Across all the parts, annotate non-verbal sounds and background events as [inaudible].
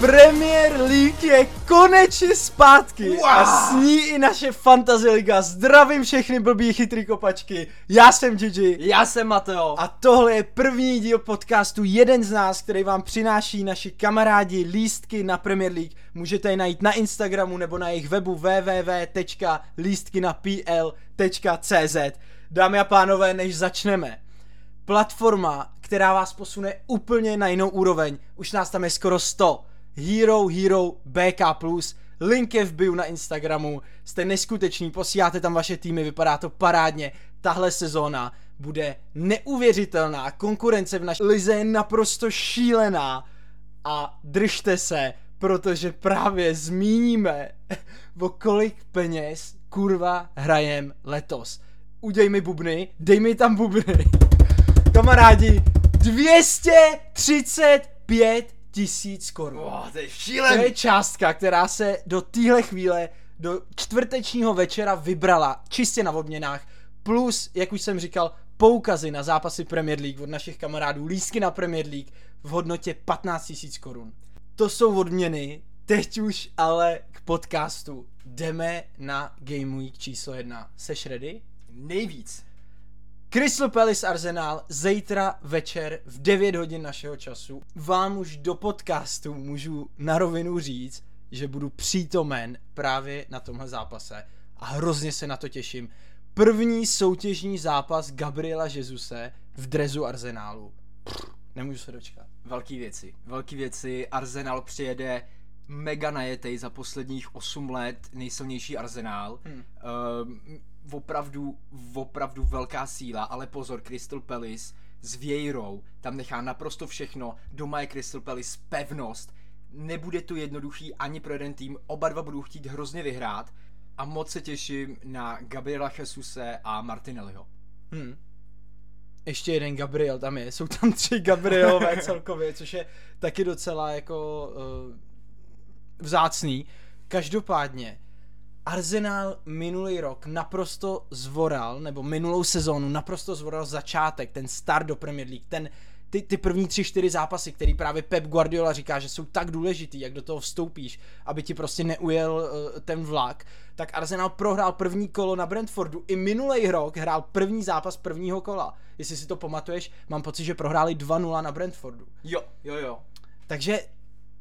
Premier League je konečně zpátky wow. a s ní i naše Fantasy Liga. Zdravím všechny blbý chytrý kopačky. Já jsem Gigi. Já jsem Mateo. A tohle je první díl podcastu Jeden z nás, který vám přináší naši kamarádi lístky na Premier League. Můžete je najít na Instagramu nebo na jejich webu www.lístkinapl.cz Dámy a pánové, než začneme, platforma, která vás posune úplně na jinou úroveň, už nás tam je skoro 100 Hero Hero BK+, link je v bio na Instagramu, jste neskuteční, posíláte tam vaše týmy, vypadá to parádně, tahle sezóna bude neuvěřitelná, konkurence v naší lize je naprosto šílená. A držte se, protože právě zmíníme, [laughs] o kolik peněz kurva hrajem letos. Uděj mi bubny, dej mi tam bubny. [laughs] Kamarádi, 235 tisíc korun. Oh, to je šílený. To je částka, která se do téhle chvíle, do čtvrtečního večera vybrala čistě na odměnách, plus, jak už jsem říkal, poukazy na zápasy Premier League od našich kamarádů, lísky na Premier League v hodnotě 15 tisíc korun. To jsou odměny, teď už ale k podcastu. Jdeme na Game Week číslo jedna. Seš ready? Nejvíc. Crystal Palace Arsenal zítra večer v 9 hodin našeho času. Vám už do podcastu můžu na rovinu říct, že budu přítomen právě na tomhle zápase a hrozně se na to těším. První soutěžní zápas Gabriela Jezuse v drezu Arsenálu. Nemůžu se dočkat. Velký věci, velký věci. Arsenal přijede mega najetej za posledních 8 let nejsilnější arzenál. Hmm. Uh, opravdu, opravdu velká síla, ale pozor, Crystal Palace s Vieirou tam nechá naprosto všechno, doma je Crystal Palace pevnost, nebude to jednoduchý ani pro jeden tým, oba dva budou chtít hrozně vyhrát a moc se těším na Gabriela Jesuse a Martinelliho. Hmm. Ještě jeden Gabriel tam je, jsou tam tři Gabrielové [laughs] celkově, což je taky docela jako uh, vzácný. Každopádně, Arsenal minulý rok naprosto zvoral, nebo minulou sezónu naprosto zvoral začátek, ten start do Premier League, ten, ty, ty první tři, čtyři zápasy, který právě Pep Guardiola říká, že jsou tak důležitý, jak do toho vstoupíš, aby ti prostě neujel uh, ten vlak, tak Arsenal prohrál první kolo na Brentfordu. I minulý rok hrál první zápas prvního kola. Jestli si to pamatuješ, mám pocit, že prohráli 2-0 na Brentfordu. Jo, jo, jo. Takže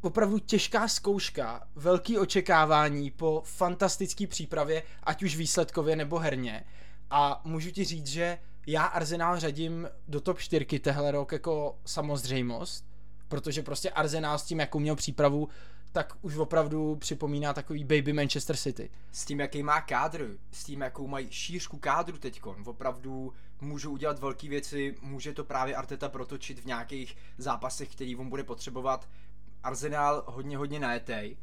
opravdu těžká zkouška, velký očekávání po fantastické přípravě, ať už výsledkově nebo herně. A můžu ti říct, že já Arsenal řadím do top 4 tehle rok jako samozřejmost, protože prostě Arsenal s tím, jakou měl přípravu, tak už opravdu připomíná takový baby Manchester City. S tím, jaký má kádr, s tím, jakou mají šířku kádru teďkon, opravdu můžou udělat velké věci, může to právě Arteta protočit v nějakých zápasech, který on bude potřebovat. Arsenal hodně, hodně najetej.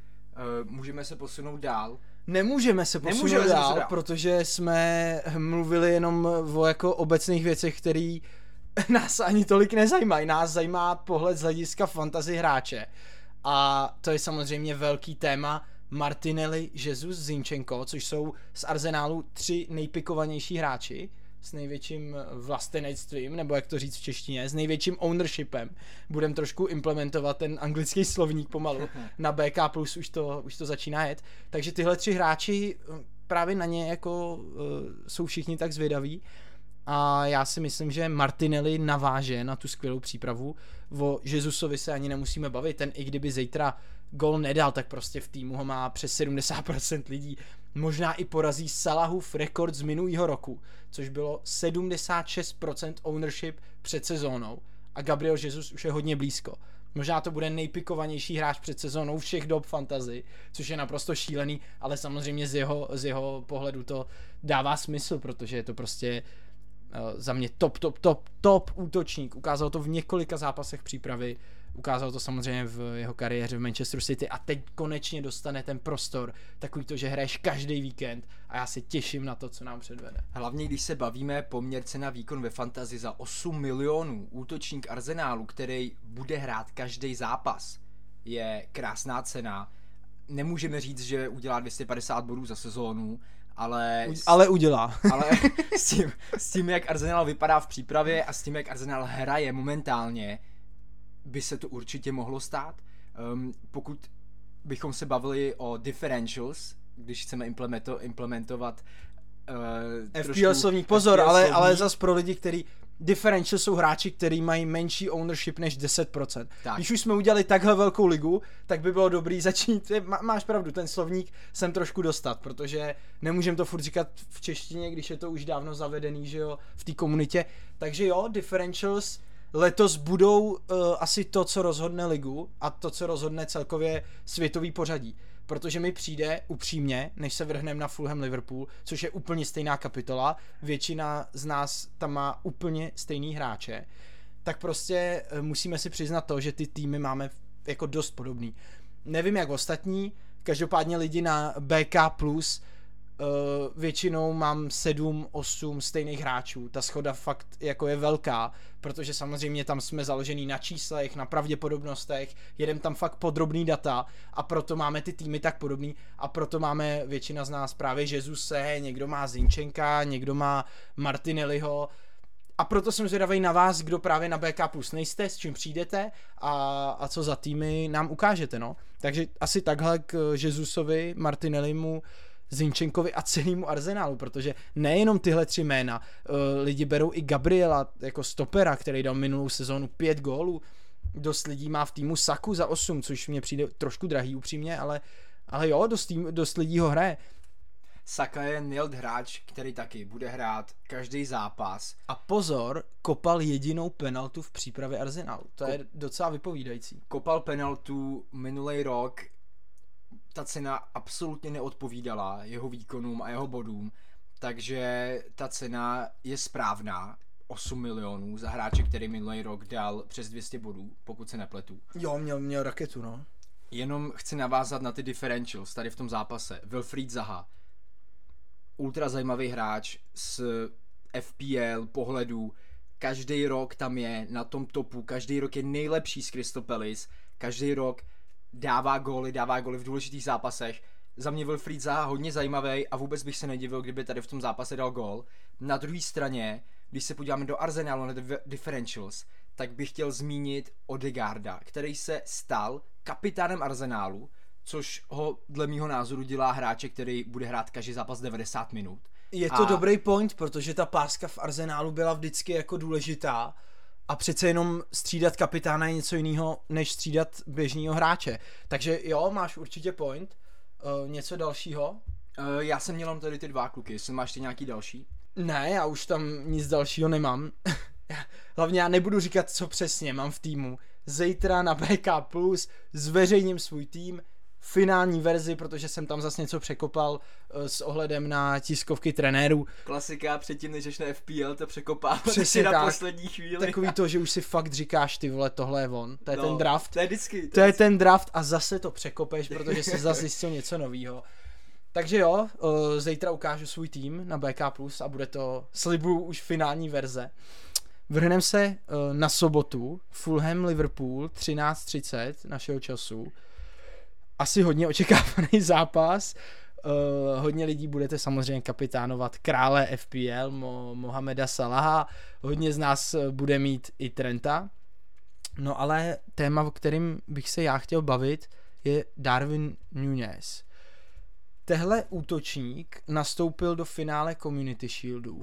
Uh, můžeme se posunout dál. Nemůžeme se posunout Nemůžeme dál, dál, protože jsme mluvili jenom o jako obecných věcech, které [laughs] nás ani tolik nezajímají. Nás zajímá pohled z hlediska fantasy hráče. A to je samozřejmě velký téma Martinelli, Jesus, Zinchenko, což jsou z Arsenálu tři nejpikovanější hráči s největším vlastenectvím, nebo jak to říct v češtině, s největším ownershipem. Budem trošku implementovat ten anglický slovník pomalu. [laughs] Na BK Plus už to, už to začíná jet. Takže tyhle tři hráči eh, právě na ně jako uh, jsou všichni tak zvědaví. A já si myslím, že Martinelli naváže na tu skvělou přípravu. O Jezusovi se ani nemusíme bavit. Ten i kdyby zítra gol nedal, tak prostě v týmu ho má přes 70% lidí. Možná i porazí Salahův rekord z minulého roku, což bylo 76% ownership před sezónou. A Gabriel Jesus už je hodně blízko. Možná to bude nejpikovanější hráč před sezónou všech dob fantazy, což je naprosto šílený, ale samozřejmě z jeho, z jeho pohledu to dává smysl, protože je to prostě za mě top, top, top, top útočník. Ukázal to v několika zápasech přípravy Ukázal to samozřejmě v jeho kariéře v Manchester City a teď konečně dostane ten prostor, takový to, že hraješ každý víkend a já se těším na to, co nám předvede. Hlavně když se bavíme poměr cena výkon ve fantazi za 8 milionů, útočník Arsenálu, který bude hrát každý zápas, je krásná cena. Nemůžeme říct, že udělá 250 bodů za sezónu, ale... ale udělá. [laughs] ale [laughs] s tím, s tím, jak Arsenal vypadá v přípravě a s tím, jak Arsenal hraje momentálně, by se to určitě mohlo stát. Um, pokud bychom se bavili o differentials, když chceme implemento, implementovat uh, FPL slovník, pozor, FPL ale, slovník. ale zas pro lidi, kteří differential jsou hráči, kteří mají menší ownership než 10%. Tak. Když už jsme udělali takhle velkou ligu, tak by bylo dobrý začít, má, máš pravdu, ten slovník sem trošku dostat, protože nemůžeme to furt říkat v češtině, když je to už dávno zavedený, že jo, v té komunitě. Takže jo, differentials letos budou uh, asi to, co rozhodne ligu a to, co rozhodne celkově světový pořadí protože mi přijde upřímně, než se vrhneme na Fulham Liverpool, což je úplně stejná kapitola, většina z nás tam má úplně stejný hráče, tak prostě eh, musíme si přiznat to, že ty týmy máme jako dost podobný. Nevím jak ostatní, každopádně lidi na BK Plus uh, většinou mám 7, 8 stejných hráčů. Ta schoda fakt jako je velká, protože samozřejmě tam jsme založený na číslech, na pravděpodobnostech, jedem tam fakt podrobný data a proto máme ty týmy tak podobný a proto máme většina z nás právě Jezuse, někdo má Zinčenka, někdo má Martinelliho, a proto jsem zvědavý na vás, kdo právě na BK Plus nejste, s čím přijdete a, a co za týmy nám ukážete, no. Takže asi takhle k Jezusovi, Martinellimu, Zinčenkovi a celému Arsenálu, protože nejenom tyhle tři jména, uh, lidi berou i Gabriela jako stopera, který dal minulou sezónu pět gólů, dost lidí má v týmu Saku za 8, což mě přijde trošku drahý upřímně, ale, ale jo, dost, tým, dost lidí ho hraje. Saka je Nild hráč, který taky bude hrát každý zápas. A pozor, kopal jedinou penaltu v přípravě Arsenalu. To Ko- je docela vypovídající. Kopal penaltu minulý rok ta cena absolutně neodpovídala jeho výkonům a jeho bodům, takže ta cena je správná. 8 milionů za hráče, který minulý rok dal přes 200 bodů, pokud se nepletu. Jo, měl, měl raketu, no. Jenom chci navázat na ty differentials tady v tom zápase. Wilfried Zaha, ultra zajímavý hráč z FPL pohledu, každý rok tam je na tom topu, každý rok je nejlepší z Crystal Palace, každý rok dává góly, dává góly v důležitých zápasech. Za mě Wilfried Zaha hodně zajímavý a vůbec bych se nedivil, kdyby tady v tom zápase dal gól. Na druhé straně, když se podíváme do Arsenalu na differentials, tak bych chtěl zmínit Odegarda, který se stal kapitánem Arsenálu, což ho dle mýho názoru dělá hráče, který bude hrát každý zápas 90 minut. Je to a... dobrý point, protože ta páska v Arsenálu byla vždycky jako důležitá a přece jenom střídat kapitána je něco jiného, než střídat běžného hráče. Takže jo, máš určitě point. Uh, něco dalšího? Uh, já jsem měl tady ty dva kluky, jestli máš ty nějaký další? Ne, já už tam nic dalšího nemám. [laughs] Hlavně já nebudu říkat, co přesně mám v týmu. Zítra na BK Plus zveřejním svůj tým, finální verzi, protože jsem tam zase něco překopal uh, s ohledem na tiskovky trenérů. Klasika předtím, než na FPL, to překopá [laughs] Přesně na tak. poslední chvíli. Takový to, že už si fakt říkáš, ty vole, tohle je on. To je no, ten draft. To je vždycky. To, to je ten draft a zase to překopeš, [laughs] protože jsi zase zjistil něco nového. Takže jo, uh, zítra ukážu svůj tým na BK+, a bude to, slibuju, už finální verze. Vrhneme se uh, na sobotu, Fulham Liverpool, 13.30 našeho času asi hodně očekávaný [laughs] zápas. Uh, hodně lidí budete samozřejmě kapitánovat krále FPL, Mo- Mohameda Salaha, hodně z nás eh, bude mít i Trenta. No ale téma, o kterým bych se já chtěl bavit, je Darwin Nunez. Tehle útočník nastoupil do finále Community Shieldu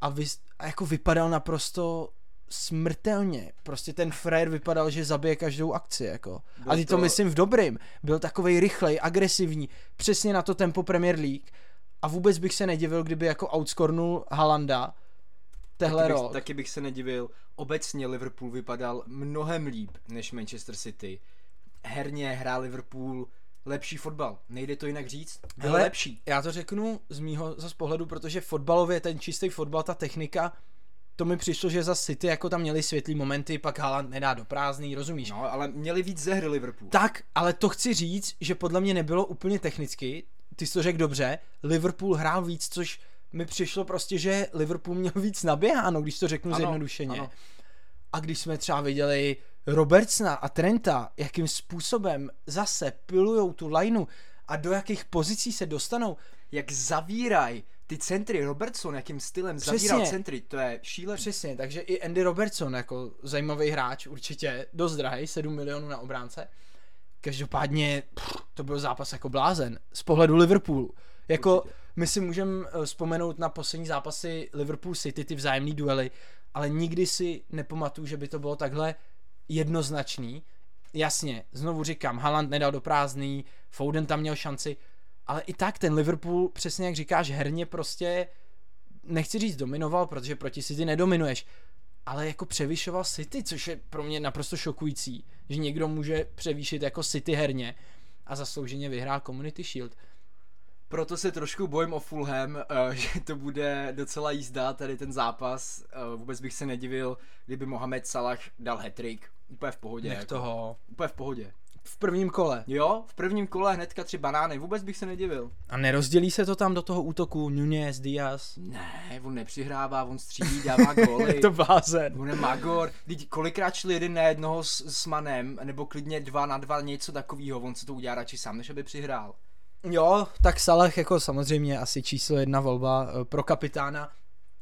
a, vy, a jako vypadal naprosto smrtelně. Prostě ten Frér vypadal, že zabije každou akci, jako. Byl a ty to... to myslím v dobrým. Byl takovej rychlej, agresivní, přesně na to tempo Premier League a vůbec bych se nedivil, kdyby jako outscornul Halanda tehle taky bych, rok. Taky bych se nedivil. Obecně Liverpool vypadal mnohem líp než Manchester City. Herně hrál Liverpool lepší fotbal. Nejde to jinak říct. Byl Hele, lepší. Já to řeknu z mýho zase pohledu, protože fotbalově ten čistý fotbal, ta technika, to mi přišlo, že za City jako tam měli světlý momenty, pak Haaland nedá do prázdný, rozumíš? No, ale měli víc ze hry Liverpool. Tak, ale to chci říct, že podle mě nebylo úplně technicky, ty jsi to řekl dobře, Liverpool hrál víc, což mi přišlo prostě, že Liverpool měl víc naběháno, když to řeknu ano, zjednodušeně. Ano. A když jsme třeba viděli Robertsona a Trenta, jakým způsobem zase pilujou tu lineu a do jakých pozicí se dostanou. Jak zavírají ty centry, Robertson, jakým stylem Přesně. zavíral centry, to je šílené. Přesně, takže i Andy Robertson jako zajímavý hráč, určitě dost drahý, 7 milionů na obránce. každopádně pff, to byl zápas jako blázen z pohledu Liverpoolu. Jako Určitě. my si můžeme eh, vzpomenout na poslední zápasy Liverpool City, ty vzájemné duely, ale nikdy si nepamatuju, že by to bylo takhle jednoznačný. Jasně, znovu říkám, Haaland nedal do prázdný, Foden tam měl šanci, ale i tak ten Liverpool, přesně jak říkáš, herně prostě, nechci říct dominoval, protože proti City nedominuješ, ale jako převyšoval City, což je pro mě naprosto šokující, že někdo může převýšit jako City herně a zaslouženě vyhrál Community Shield. Proto se trošku bojím o Fulham, uh, [laughs] že to bude docela jízda tady ten zápas. Uh, vůbec bych se nedivil, kdyby Mohamed Salah dal hat-trick. Úplně v pohodě. Nech jako. toho. Úplně v pohodě. V prvním kole. Jo, v prvním kole hnedka tři banány, vůbec bych se nedivil. A nerozdělí se to tam do toho útoku Nunez, Diaz? Ne, on nepřihrává, on střílí, dává [laughs] góly. je to blázen. On je magor. Teď kolikrát šli jeden na jednoho s, s Manem, nebo klidně dva na dva, něco takového, on se to udělá radši sám, než aby přihrál. Jo, tak Salah jako samozřejmě asi číslo jedna volba eh, pro kapitána.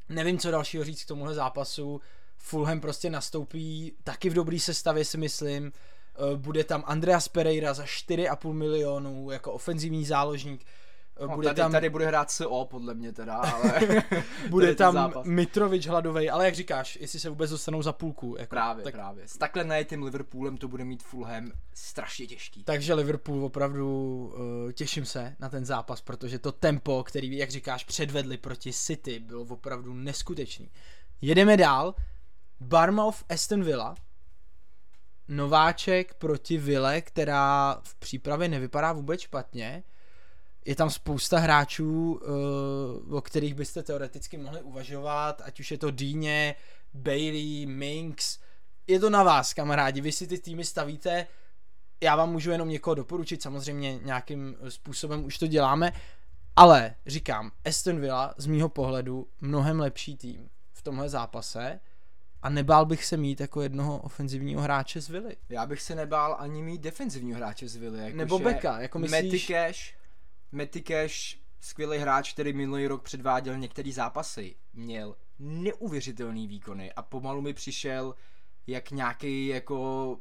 Nevím, co dalšího říct k tomuhle zápasu. Fulham prostě nastoupí taky v dobrý sestavě, si myslím. Eh, bude tam Andreas Pereira za 4,5 milionů jako ofenzivní záložník. Eh, no, bude tady, tam... tady bude hrát CO podle mě teda, [laughs] ale... bude tam zápas. Mitrovič hladovej, ale jak říkáš, jestli se vůbec dostanou za půlku. Jako, právě, tak... právě. S takhle najetým Liverpoolem to bude mít Fulham strašně těžký. Takže Liverpool opravdu uh, těším se na ten zápas, protože to tempo, který, jak říkáš, předvedli proti City, bylo opravdu neskutečný. Jedeme dál. Barmouth Aston Villa. Nováček proti Ville, která v přípravě nevypadá vůbec špatně. Je tam spousta hráčů, uh, o kterých byste teoreticky mohli uvažovat, ať už je to Dýně, Bailey, Minks. Je to na vás, kamarádi, vy si ty týmy stavíte, já vám můžu jenom někoho doporučit, samozřejmě nějakým způsobem už to děláme, ale říkám, Aston Villa z mýho pohledu mnohem lepší tým v tomhle zápase a nebál bych se mít jako jednoho ofenzivního hráče z Vily. Já bych se nebál ani mít defenzivního hráče z Vily. Jako Nebo beka, jako myslíš... Matty Cash, Matty Cash, skvělý hráč, který minulý rok předváděl některé zápasy, měl neuvěřitelný výkony a pomalu mi přišel jak nějaký jako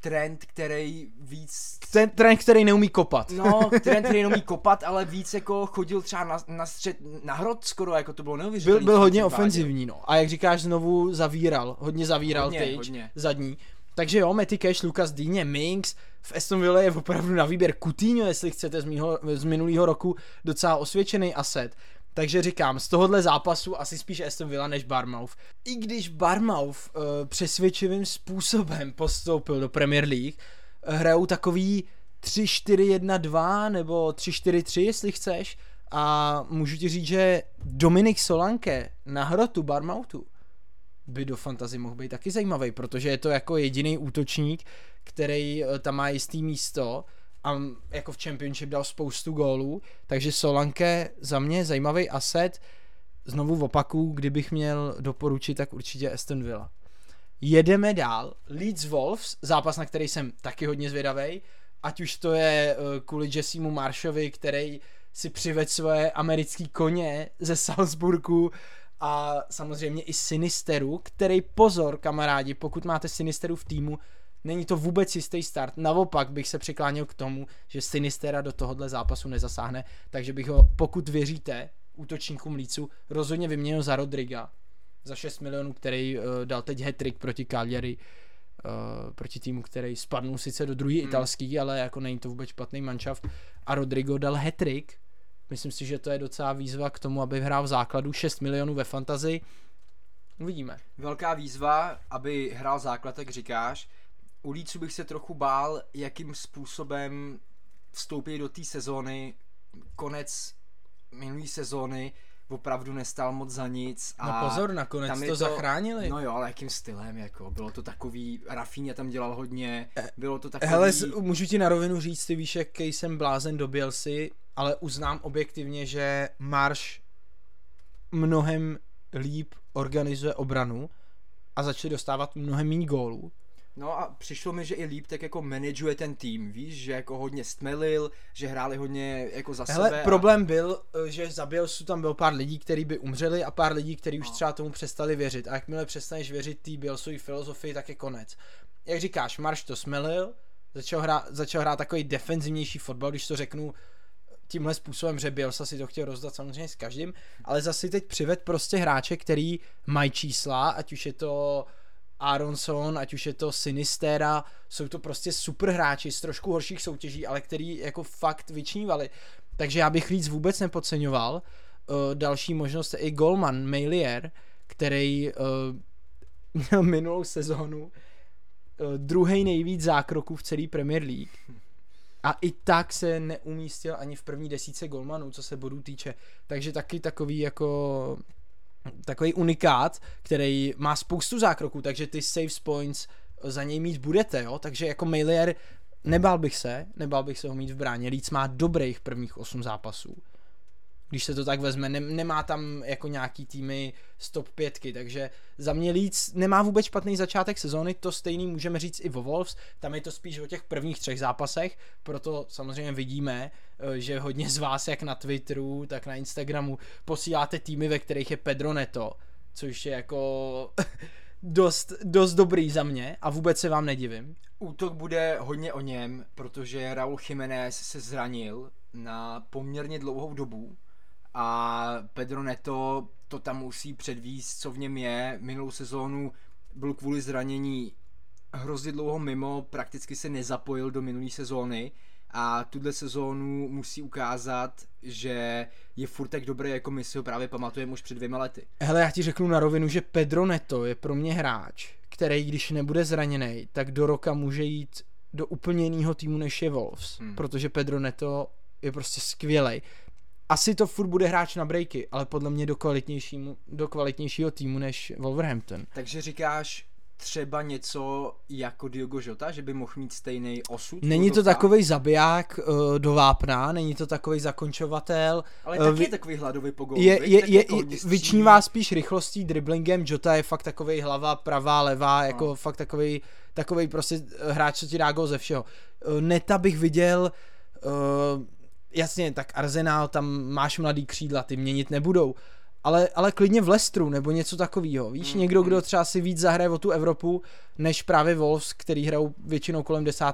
trend, který víc... Ten trend, který neumí kopat. No, trend, který neumí kopat, ale víc jako chodil třeba na, na střed, na hrot skoro, jako to bylo neuvěřitelné. Byl, byl hodně ofenzivní, no. A jak říkáš, znovu zavíral, hodně zavíral hodně, tyč, hodně. zadní. Takže jo, Matty Cash, Lucas Dýně, Minks, v Aston Villa je opravdu na výběr Coutinho, jestli chcete z, mýho, z minulého roku docela osvědčený aset. Takže říkám, z tohohle zápasu asi spíš Aston Villa než Barmouth. I když Barmouth uh, přesvědčivým způsobem postoupil do Premier League, hrajou takový 3-4-1-2 nebo 3-4-3, jestli chceš. A můžu ti říct, že Dominik Solanke na hrotu Barmouthu by do fantasy mohl být taky zajímavý, protože je to jako jediný útočník, který eh, tam má jistý místo a jako v Championship dal spoustu gólů, takže Solanke za mě zajímavý asset. Znovu v opaku, kdybych měl doporučit, tak určitě Aston Villa. Jedeme dál. Leeds Wolves, zápas, na který jsem taky hodně zvědavý. Ať už to je eh, kvůli Jessimu Marshovi, který si přived svoje americký koně ze Salzburgu a samozřejmě i Sinisteru, který pozor kamarádi, pokud máte Sinisteru v týmu, není to vůbec jistý start. Naopak bych se přikláněl k tomu, že Sinistera do tohohle zápasu nezasáhne, takže bych ho, pokud věříte útočníkům Lícu, rozhodně vyměnil za Rodriga za 6 milionů, který uh, dal teď hat proti Cagliari, uh, proti týmu, který spadnul sice do druhé hmm. italský, ale jako není to vůbec špatný manšaft. A Rodrigo dal hat Myslím si, že to je docela výzva k tomu, aby hrál v základu 6 milionů ve fantazi. Uvidíme. Velká výzva, aby hrál základ, jak říkáš u Lícu bych se trochu bál, jakým způsobem vstoupí do té sezóny. Konec minulé sezóny opravdu nestál moc za nic. A no pozor, nakonec tam to, to zachránili. No jo, ale jakým stylem, jako, bylo to takový, Rafinha tam dělal hodně, eh, bylo to takový... Hele, můžu ti na rovinu říct, ty víš, jaký jsem blázen doběl si, ale uznám objektivně, že Marš mnohem líp organizuje obranu a začali dostávat mnohem méně gólů. No a přišlo mi, že i líp tak jako manažuje ten tým, víš, že jako hodně stmelil, že hráli hodně jako za Hele, sebe. problém a... byl, eh, že za Bielsu tam byl pár lidí, kteří by umřeli a pár lidí, kteří už no. třeba tomu přestali věřit. A jakmile přestaneš věřit té Bielsovi filozofii, tak je konec. Jak říkáš, Marš to smelil, Začal hrát, začal hrát takový defenzivnější fotbal, když to řeknu tímhle způsobem, že Bielsa si to chtěl rozdat samozřejmě s každým, ale zase teď přived prostě hráče, který mají čísla, ať už je to Aronson, ať už je to Sinistera, jsou to prostě super hráči z trošku horších soutěží, ale který jako fakt vyčnívali. Takže já bych víc vůbec nepodceňoval. Uh, další možnost je i Golman, Mailier, který uh, [laughs] měl minulou sezónu uh, druhý nejvíc zákroků v celé Premier League. A i tak se neumístil ani v první desíce golmanů, co se bodů týče. Takže taky takový jako takový unikát, který má spoustu zákroků, takže ty save points za něj mít budete, jo? Takže jako Mailier nebál bych se, nebál bych se ho mít v bráně. Leeds má dobrých prvních 8 zápasů když se to tak vezme. Ne, nemá tam jako nějaký týmy stop pětky, takže za mě Leeds nemá vůbec špatný začátek sezóny, to stejný můžeme říct i vo Wolves, tam je to spíš o těch prvních třech zápasech, proto samozřejmě vidíme, eh, že hodně z vás jak na Twitteru, tak na Instagramu posíláte týmy, ve kterých je Pedro Neto, což je jako [laughs] dost, dost dobrý za mě a vůbec se vám nedivím. Útok bude hodně o něm, protože Raul Jiménez se zranil na poměrně dlouhou dobu, a Pedro Neto to tam musí předvíst, co v něm je. Minulou sezónu byl kvůli zranění hrozně dlouho mimo, prakticky se nezapojil do minulé sezóny a tuhle sezónu musí ukázat, že je furt tak dobrý, jako my si ho právě pamatujeme už před dvěma lety. Hele, já ti řeknu na rovinu, že Pedro Neto je pro mě hráč, který když nebude zraněný, tak do roka může jít do úplně jiného týmu než je Wolves, hmm. protože Pedro Neto je prostě skvělý asi to furt bude hráč na breaky, ale podle mě do, kvalitnějšímu, do kvalitnějšího týmu než Wolverhampton. Takže říkáš třeba něco jako Diogo Jota, že by mohl mít stejný osud? Není to takový zabiják uh, do vápna, není to takový zakončovatel. Ale uh, taky je takový hladový po Je, je, je, je, jako vyčnívá spíš rychlostí, driblingem, Jota je fakt takový hlava, pravá, levá, jako no. fakt takový, takový prostě hráč, co ti dá gol ze všeho. Uh, Neta bych viděl uh, jasně, tak Arsenal, tam máš mladý křídla, ty měnit nebudou. Ale, ale klidně v Lestru nebo něco takového. Víš, mm, někdo, kdo třeba si víc zahraje o tu Evropu, než právě Wolves, který hrajou většinou kolem 10.,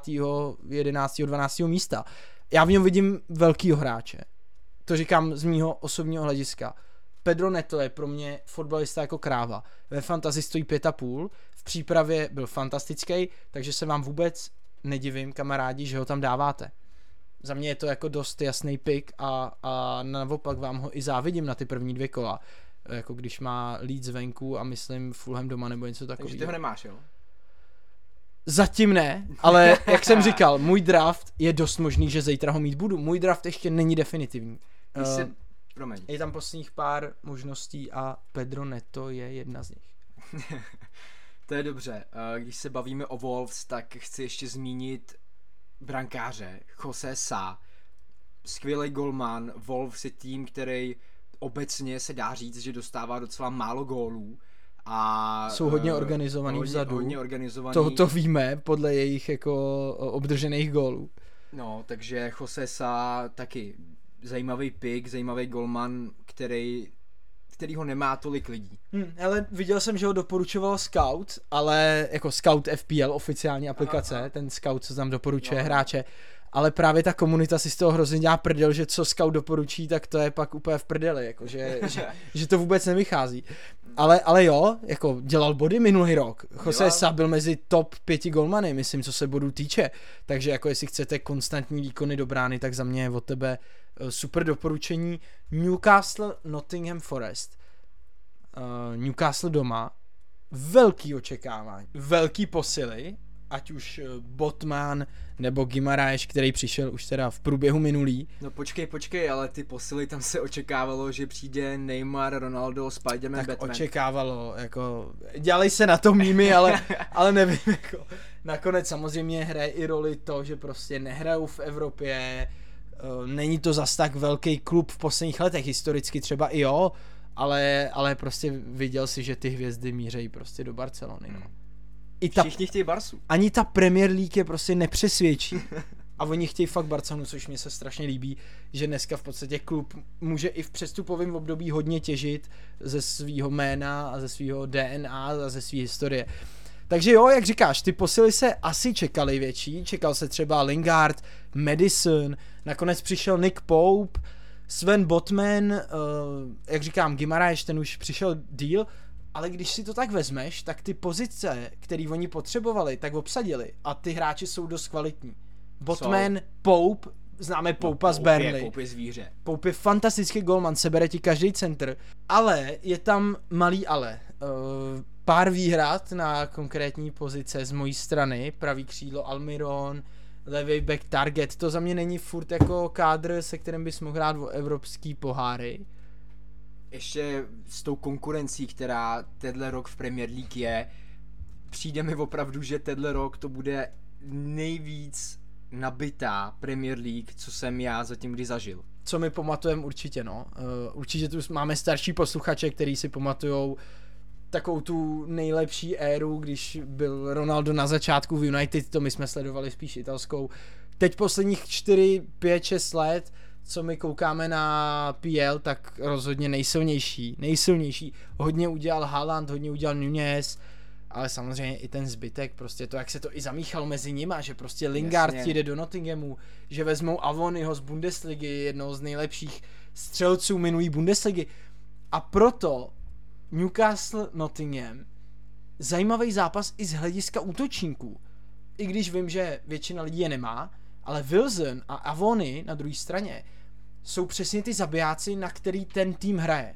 11., 12. místa. Já v něm vidím velkýho hráče. To říkám z mýho osobního hlediska. Pedro Neto je pro mě fotbalista jako kráva. Ve fantazi stojí 5,5, v přípravě byl fantastický, takže se vám vůbec nedivím, kamarádi, že ho tam dáváte za mě je to jako dost jasný pick a, a naopak vám ho i závidím na ty první dvě kola. Jako když má Leeds venku a myslím Fulham doma nebo něco takového. Takže ty ho nemáš, jo? Zatím ne, ale [laughs] jak jsem říkal, můj draft je dost možný, že zítra ho mít budu. Můj draft ještě není definitivní. Uh, se... Promiň. Je tam posledních pár možností a Pedro Neto je jedna z nich. [laughs] to je dobře. Když se bavíme o Wolves, tak chci ještě zmínit brankáře, Jose Sa, skvělý golman, Wolves je tým, který obecně se dá říct, že dostává docela málo gólů. A, Jsou hodně uh, organizovaný hodně, vzadu. Hodně organizovaný. To, to víme podle jejich jako obdržených gólů. No, takže Jose Sa taky zajímavý pick, zajímavý golman, který který ho nemá tolik lidí. Hmm, ale viděl jsem, že ho doporučoval Scout, ale jako Scout FPL, oficiální aplikace, aha, aha. ten Scout, co tam doporučuje no. hráče, ale právě ta komunita si z toho hrozně dělá prdel, že co Scout doporučí, tak to je pak úplně v prdeli, jako, že, [laughs] že, že, to vůbec nevychází. Ale, ale jo, jako dělal body minulý rok. Jose Sa byl mezi top pěti golmany, myslím, co se bodů týče. Takže jako jestli chcete konstantní výkony do brány, tak za mě je od tebe super doporučení. Newcastle, Nottingham Forest. Uh, Newcastle doma. Velký očekávání. Velký posily, ať už eh, Botman nebo Gimaraeš, který přišel už teda v průběhu minulý. No počkej, počkej, ale ty posily tam se očekávalo, že přijde Neymar, Ronaldo, Spiderman, tak Batman. očekávalo, jako, dělali se na to mými, ale, [laughs] ale nevím, jako, nakonec samozřejmě hraje i roli to, že prostě nehrajou v Evropě, Eh, není to zas tak velký klub v posledních letech, historicky třeba i jo, ale, ale prostě viděl si, že ty hvězdy mířejí prostě do Barcelony. No. I ta, Všichni chtějí Barsu. Ani ta Premier League je prostě nepřesvědčí. [laughs] A oni chtějí fakt Barcelonu, což mi se strašně líbí, že dneska v podstatě klub může i v přestupovém období hodně těžit ze svého jména a ze svého DNA a ze své historie. Takže jo, jak říkáš, ty posily se asi čekaly větší, čekal se třeba Lingard, Madison, nakonec přišel Nick Pope, Sven Botman, uh, jak říkám, Gimaraeš, ten už přišel deal, ale když si to tak vezmeš, tak ty pozice, které oni potřebovali, tak obsadili a ty hráči jsou dost kvalitní. Botman. Pope, známe Poupa no, z Burnley. Je zvíře. Je fantastický golman, sebere ti každý center, ale je tam malý ale. Uh, pár výhrad na konkrétní pozice z mojí strany, pravý křídlo Almiron, levý back target, to za mě není furt jako kádr, se kterým bys mohl hrát o evropský poháry. Ještě s tou konkurencí, která tenhle rok v Premier League je, přijde mi opravdu, že tenhle rok to bude nejvíc nabitá Premier League, co jsem já zatím kdy zažil. Co my pamatujeme určitě, no. Uh, určitě tu máme starší posluchače, který si pamatujou takovou tu nejlepší éru, když byl Ronaldo na začátku v United, to my jsme sledovali spíš italskou. Teď posledních 4, 5, 6 let, co my koukáme na PL, tak rozhodně nejsilnější. Nejsilnější. Hodně udělal Haaland, hodně udělal Nunez, ale samozřejmě i ten zbytek, prostě to, jak se to i zamíchalo mezi nima, že prostě Lingard Jasně. jde do Nottinghamu, že vezmou Avonyho z Bundesligy, jednou z nejlepších střelců minulý Bundesligy. A proto Newcastle Nottingham zajímavý zápas i z hlediska útočníků. I když vím, že většina lidí je nemá, ale Wilson a Avony na druhé straně jsou přesně ty zabijáci, na který ten tým hraje.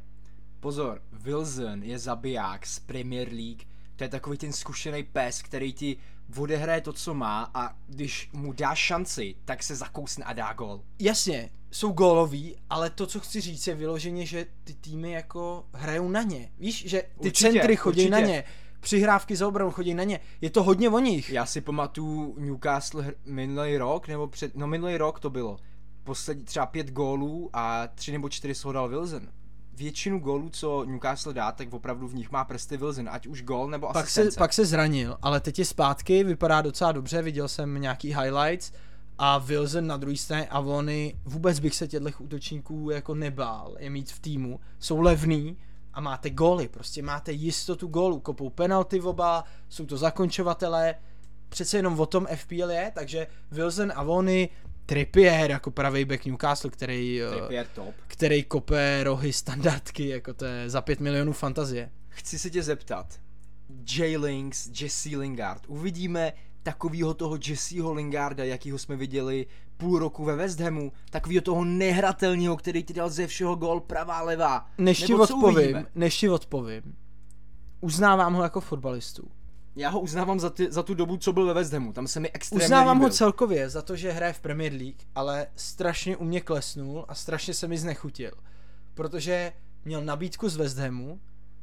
Pozor, Wilson je zabiják z Premier League. To je takový ten zkušený pes, který ti odehraje to, co má a když mu dá šanci, tak se zakousne a dá gol. Jasně, jsou góloví, ale to, co chci říct, je vyloženě, že ty týmy jako hrajou na ně. Víš, že ty určitě, centry chodí určitě. na ně, přihrávky za obranu chodí na ně. Je to hodně o nich. Já si pamatuju Newcastle minulý rok, nebo před, no minulý rok to bylo. Poslední třeba pět gólů a tři nebo čtyři z dal Wilson většinu gólů, co Newcastle dá, tak opravdu v nich má prsty Wilson, ať už gól nebo pak asistence. se, pak se zranil, ale teď je zpátky, vypadá docela dobře, viděl jsem nějaký highlights a Wilson na druhé straně Avony, vůbec bych se těchto útočníků jako nebál je mít v týmu, jsou levný a máte góly, prostě máte jistotu gólu, kopou penalty oba, jsou to zakončovatelé, přece jenom o tom FPL je, takže Wilson Avony Trippier jako pravý back Newcastle, který, eh, Trippier top. který kope rohy standardky, jako to je za 5 milionů fantazie. Chci se tě zeptat, J. Links, Jesse Lingard, uvidíme takovýho toho Jesseho Lingarda, jakýho jsme viděli půl roku ve West Hamu, takovýho toho nehratelného, který ti dal ze všeho gol pravá levá. Než ti odpovím, než ti odpovím, uznávám ho jako fotbalistu já ho uznávám za, ty, za tu dobu, co byl ve West Hamu. Tam se mi extrémně Uznávám líbil. ho celkově za to, že hraje v Premier League, ale strašně u mě klesnul a strašně se mi znechutil. Protože měl nabídku z West Hamu,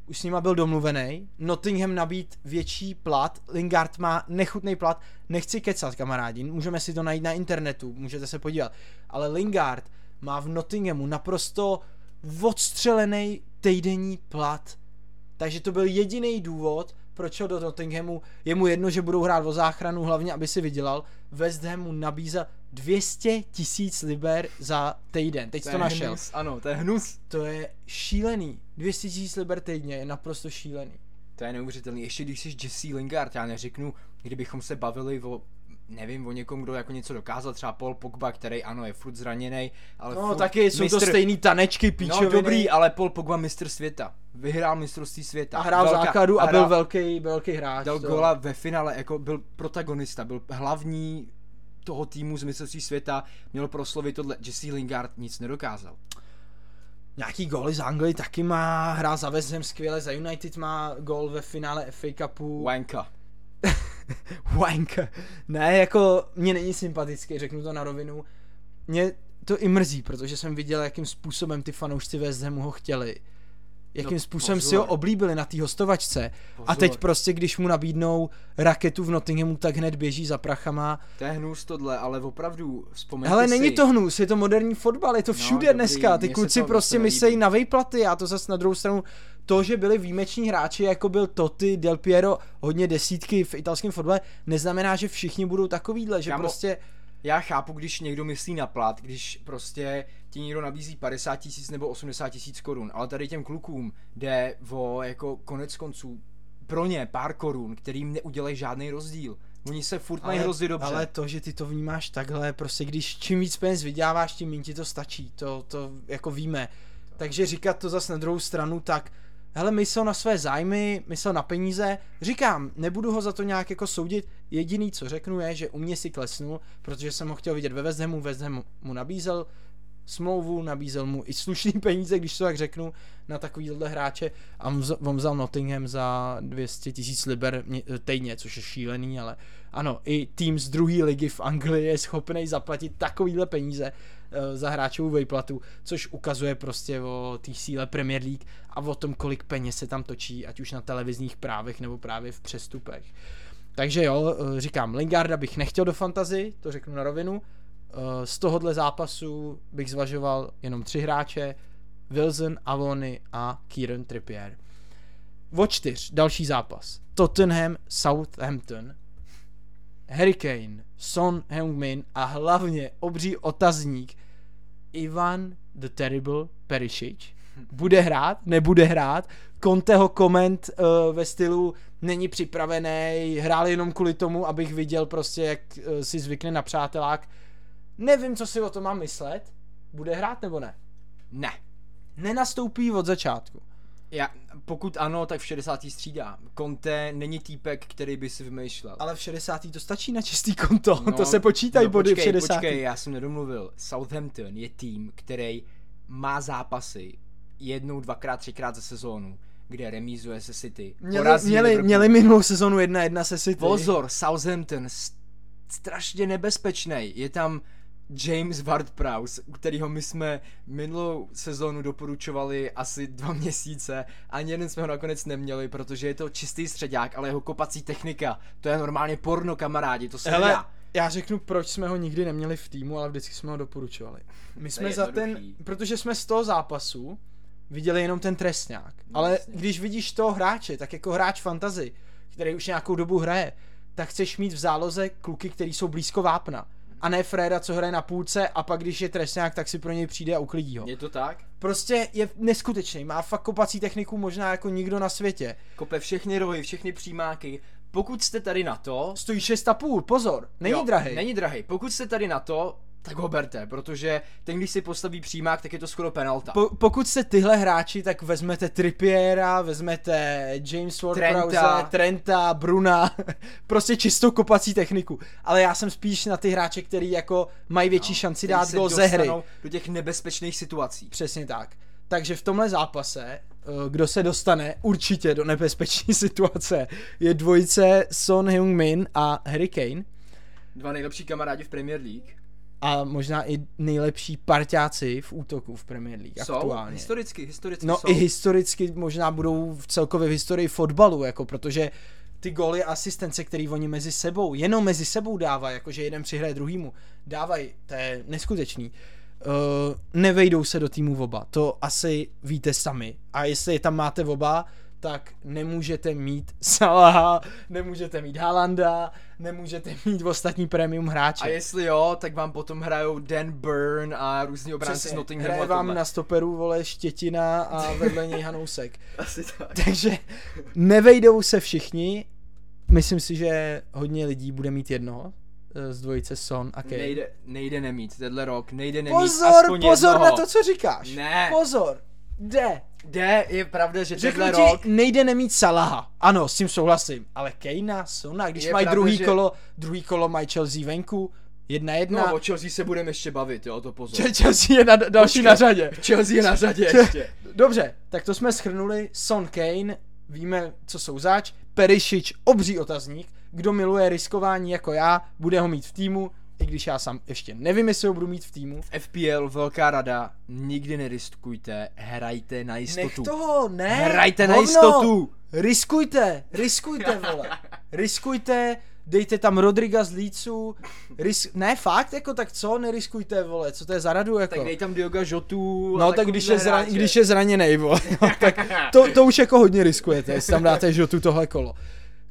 už s nima byl domluvený, Nottingham nabít větší plat, Lingard má nechutný plat, nechci kecat kamarádi, můžeme si to najít na internetu, můžete se podívat, ale Lingard má v Nottinghamu naprosto odstřelený týdenní plat. Takže to byl jediný důvod, proč do Nottinghamu, je mu jedno, že budou hrát o záchranu, hlavně aby si vydělal, West Hamu nabízá 200 tisíc liber za týden, teď to, to našel. Hnus, ano, to je hnus. To je šílený, 200 tisíc liber týdně je naprosto šílený. To je neuvěřitelný, ještě když jsi Jesse Lingard, já neřeknu, kdybychom se bavili o nevím, o někom, kdo jako něco dokázal, třeba Paul Pogba, který ano, je furt zraněný, ale No, taky jsou mistr... to stejný tanečky, píčoviny. No, dobrý, ale Paul Pogba mistr světa. Vyhrál mistrovství světa. A hrál Velká, základu a byl velký, velký hráč. Dal to. gola ve finále, jako byl protagonista, byl hlavní toho týmu z mistrovství světa, měl proslovit tohle. Jesse Lingard nic nedokázal. Nějaký góly z Anglii taky má, hrál za West Ham skvěle, za United má gól ve finále FA Cupu. Wanka. [laughs] Wank. Ne, jako mě není sympatický, řeknu to na rovinu. Mě to i mrzí, protože jsem viděl, jakým způsobem ty fanoušci West Hamu ho chtěli. Jakým no, způsobem pozor. si ho oblíbili na té hostovačce. Pozor. A teď prostě, když mu nabídnou raketu v Nottinghamu, tak hned běží za prachama. To je hnus tohle, ale opravdu vzpomeňte Ale není to hnus, je to moderní fotbal, je to no, všude no, dneska. Ty kluci prostě myslejí na vejplaty, já to zase na druhou stranu to, že byli výjimeční hráči, jako byl Totti, Del Piero, hodně desítky v italském fotbale, neznamená, že všichni budou takovýhle, že Kámo, prostě... Já chápu, když někdo myslí na plat, když prostě ti někdo nabízí 50 tisíc nebo 80 tisíc korun, ale tady těm klukům jde o jako konec konců pro ně pár korun, kterým neudělají žádný rozdíl. Oni se furt mají hrozně dobře. Ale to, že ty to vnímáš takhle, prostě když čím víc peněz vyděláváš, tím méně ti to stačí. To, to jako víme. Takže říkat to zase na druhou stranu, tak hele, myslel na své zájmy, myslel na peníze. Říkám, nebudu ho za to nějak jako soudit. Jediný, co řeknu, je, že u mě si klesnul, protože jsem ho chtěl vidět ve West Hamu, mu nabízel smlouvu, nabízel mu i slušný peníze, když to tak řeknu, na takovýhle hráče a on vzal Nottingham za 200 tisíc liber týdně, což je šílený, ale ano, i tým z druhé ligy v Anglii je schopný zaplatit takovýhle peníze za hráčovou výplatu, což ukazuje prostě o té síle Premier League a o tom, kolik peněz se tam točí, ať už na televizních právech nebo právě v přestupech. Takže jo, eh, říkám, Lingarda bych nechtěl do fantazy, to řeknu na rovinu, Eh, z tohohle zápasu bych zvažoval jenom tři hráče, Wilson, Avony a Kieran Trippier. O čtyř, další zápas. Tottenham, Southampton, Hurricane, Son Heung-min a hlavně obří otazník Ivan the Terrible Perisic. Bude hrát, nebude hrát. Conteho koment uh, ve stylu není připravený, hrál jenom kvůli tomu, abych viděl prostě, jak uh, si zvykne na přátelák Nevím, co si o tom mám myslet. Bude hrát nebo ne? Ne. Nenastoupí od začátku. Já, pokud ano, tak v 60. střídá. Conte není týpek, který by si vymýšlel. Ale v 60. to stačí na čistý konto, [laughs] no, to se počítají no, body počkej, v 60. Počkej, já jsem nedomluvil. Southampton je tým, který má zápasy jednou, dvakrát, třikrát za sezónu, kde remízuje se City. Měli, měli, měli minulou sezónu jedna jedna se City. Pozor, Southampton strašně nebezpečný. Je tam James Ward-Prowse, kterýho my jsme minulou sezónu doporučovali asi dva [laughs] měsíce, ani jeden jsme ho nakonec neměli, protože je to čistý středák, ale jeho kopací technika, to je normálně porno kamarádi, to se Hele, nedá. Já řeknu, proč jsme ho nikdy neměli v týmu, ale vždycky jsme ho doporučovali. My jsme za ten, protože jsme z toho zápasu viděli jenom ten trestňák. No, ale jasně. když vidíš toho hráče, tak jako hráč fantazy, který už nějakou dobu hraje, tak chceš mít v záloze kluky, který jsou blízko vápna a ne Freda, co hraje na půlce a pak když je trestňák, tak si pro něj přijde a uklidí ho. Je to tak? Prostě je neskutečný, má fakt kopací techniku možná jako nikdo na světě. Kope všechny rohy, všechny přímáky. Pokud jste tady na to... Stojí 6,5, pozor, není jo, drahý. Není drahý. Pokud jste tady na to, tak ho berte, protože ten, když si postaví přímák, tak je to skoro penalta. Po, pokud jste tyhle hráči, tak vezmete Trippiera, vezmete James Ward Trenta. Trenta, Bruna, [laughs] prostě čistou kopací techniku. Ale já jsem spíš na ty hráče, který jako mají větší no, šanci dát gol ze hry. Do těch nebezpečných situací. Přesně tak. Takže v tomhle zápase, eh, kdo se dostane určitě do nebezpečné [laughs] situace, je dvojice Son Heung-min a Harry Kane. Dva nejlepší kamarádi v Premier League a možná i nejlepší parťáci v útoku v Premier League jsou? aktuálně. Historicky, historicky No jsou. i historicky možná budou v celkově v historii fotbalu, jako protože ty góly a asistence, který oni mezi sebou, jenom mezi sebou dávají, jakože jeden přihraje druhýmu, dávají, to je neskutečný. Uh, nevejdou se do týmu oba, to asi víte sami. A jestli je tam máte oba, tak nemůžete mít Salaha, nemůžete mít Halanda, nemůžete mít ostatní premium hráče. A jestli jo, tak vám potom hrajou Dan Burn a různí obránci z Nottinhamu. Hraje vám na stoperu, vole, Štětina a [laughs] vedle něj Hanousek. Asi tak. Takže nevejdou se všichni, myslím si, že hodně lidí bude mít jednoho, eh, z dvojice Son a Kane. Nejde, nejde nemít, tenhle rok, nejde nemít pozor, aspoň Pozor jednoho. na to, co říkáš. Ne. Pozor. Jde. Jde, je pravda, že Řeknu tenhle ti, rok... nejde nemít Salaha. Ano, s tím souhlasím. Ale Kejna, Sona, když mají druhý že... kolo, druhý kolo mají Chelsea venku, jedna jedna. No, o Chelsea se budeme ještě bavit, jo, to pozor. Chelsea je na další Počkej, na řadě. Chelsea je na řadě ještě. Dobře, tak to jsme schrnuli. Son Kane, víme, co jsou zač. Perišič, obří otazník. Kdo miluje riskování jako já, bude ho mít v týmu i když já sám ještě nevím, jestli ho budu mít v týmu. V FPL velká rada, nikdy neriskujte, hrajte na jistotu. Nech toho, ne. Hrajte hovno. na jistotu. Riskujte, riskujte, vole. Riskujte, dejte tam Rodriga z Lícu, ris- ne fakt, jako tak co, neriskujte, vole, co to je za radu, jako. Tak dej tam Dioga Žotu. No tak když je, zra- když je zraněný, vole, no, tak to, to už jako hodně riskujete, jestli tam dáte Žotu tohle kolo.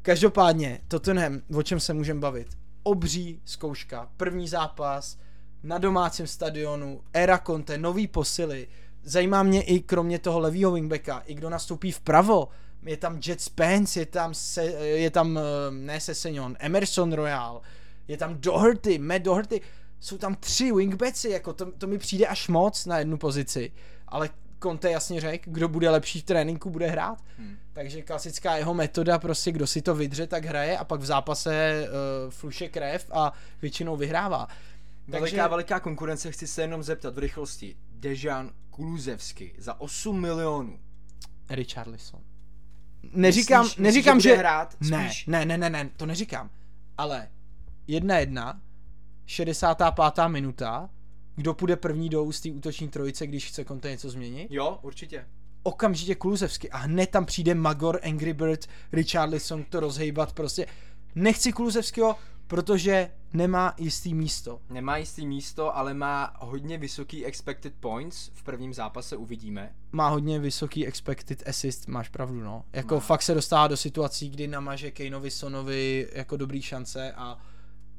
Každopádně, Tottenham, o čem se můžeme bavit? Obří zkouška, první zápas na domácím stadionu, era Conte, nový posily. Zajímá mě i kromě toho levýho wingbacka, i kdo nastoupí vpravo. je tam Jet Spence, je tam, se, je tam eh, ne Sessignon, Emerson Royal, je tam Doherty, Matt Doherty, jsou tam tři wingbacki, jako to, to mi přijde až moc na jednu pozici, ale Conte jasně řekl, kdo bude lepší v tréninku, bude hrát. Hmm. Takže klasická jeho metoda, prostě kdo si to vydře, tak hraje a pak v zápase uh, fluše krev a většinou vyhrává. Takže... Veliká, veliká konkurence, chci se jenom zeptat v rychlosti. Dejan Kuluzevsky za 8 milionů. Richarlison. Neříkám, myslíš, neříkám, myslíš, že... Hrát, ne, ne, ne, ne, ne, to neříkám. Ale jedna jedna, 65. minuta, kdo půjde první do ústí útoční trojice, když chce Conte něco změnit? Jo, určitě. Okamžitě Kuluzevsky a hned tam přijde Magor, Angry Bird, Richarlison to rozhejbat prostě. Nechci Kuluzevského, protože nemá jistý místo. Nemá jistý místo, ale má hodně vysoký expected points. V prvním zápase uvidíme. Má hodně vysoký expected assist, máš pravdu, no. Jako má. fakt se dostává do situací, kdy namaže Kaneovi Sonovi jako dobrý šance a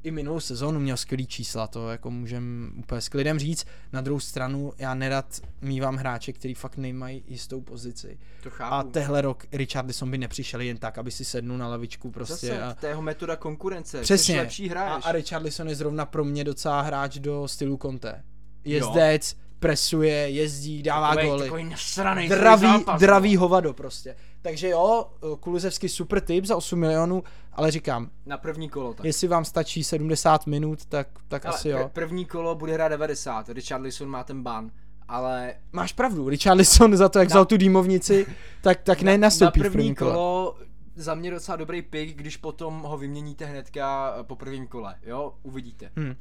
i minulou sezónu měl skvělý čísla, to jako můžem úplně s klidem říct. Na druhou stranu já nerad mývám hráče, který fakt nemají jistou pozici. To chápu. A tehle rok Richardson by nepřišel jen tak, aby si sednul na lavičku prostě. Zase, a... to je jeho metoda konkurence. Přesně. lepší hráč. A, a Richardson je zrovna pro mě docela hráč do stylu Conte. Jezdec, jo. presuje, jezdí, dává takový, góly. Takový nasranej dravý, zápas, dravý no. hovado prostě. Takže jo, Kuluzevský super tip za 8 milionů, ale říkám. Na první kolo tak. Jestli vám stačí 70 minut, tak, tak ale asi jo. První kolo bude hrát 90, Richarlison má ten ban. Ale... Máš pravdu, Richarlison za to, jak na... vzal tu dýmovnici, tak, tak ne nastoupí na první, první kolo. kolo za mě docela dobrý pick, když potom ho vyměníte hnedka po prvním kole, jo, uvidíte. Hmm.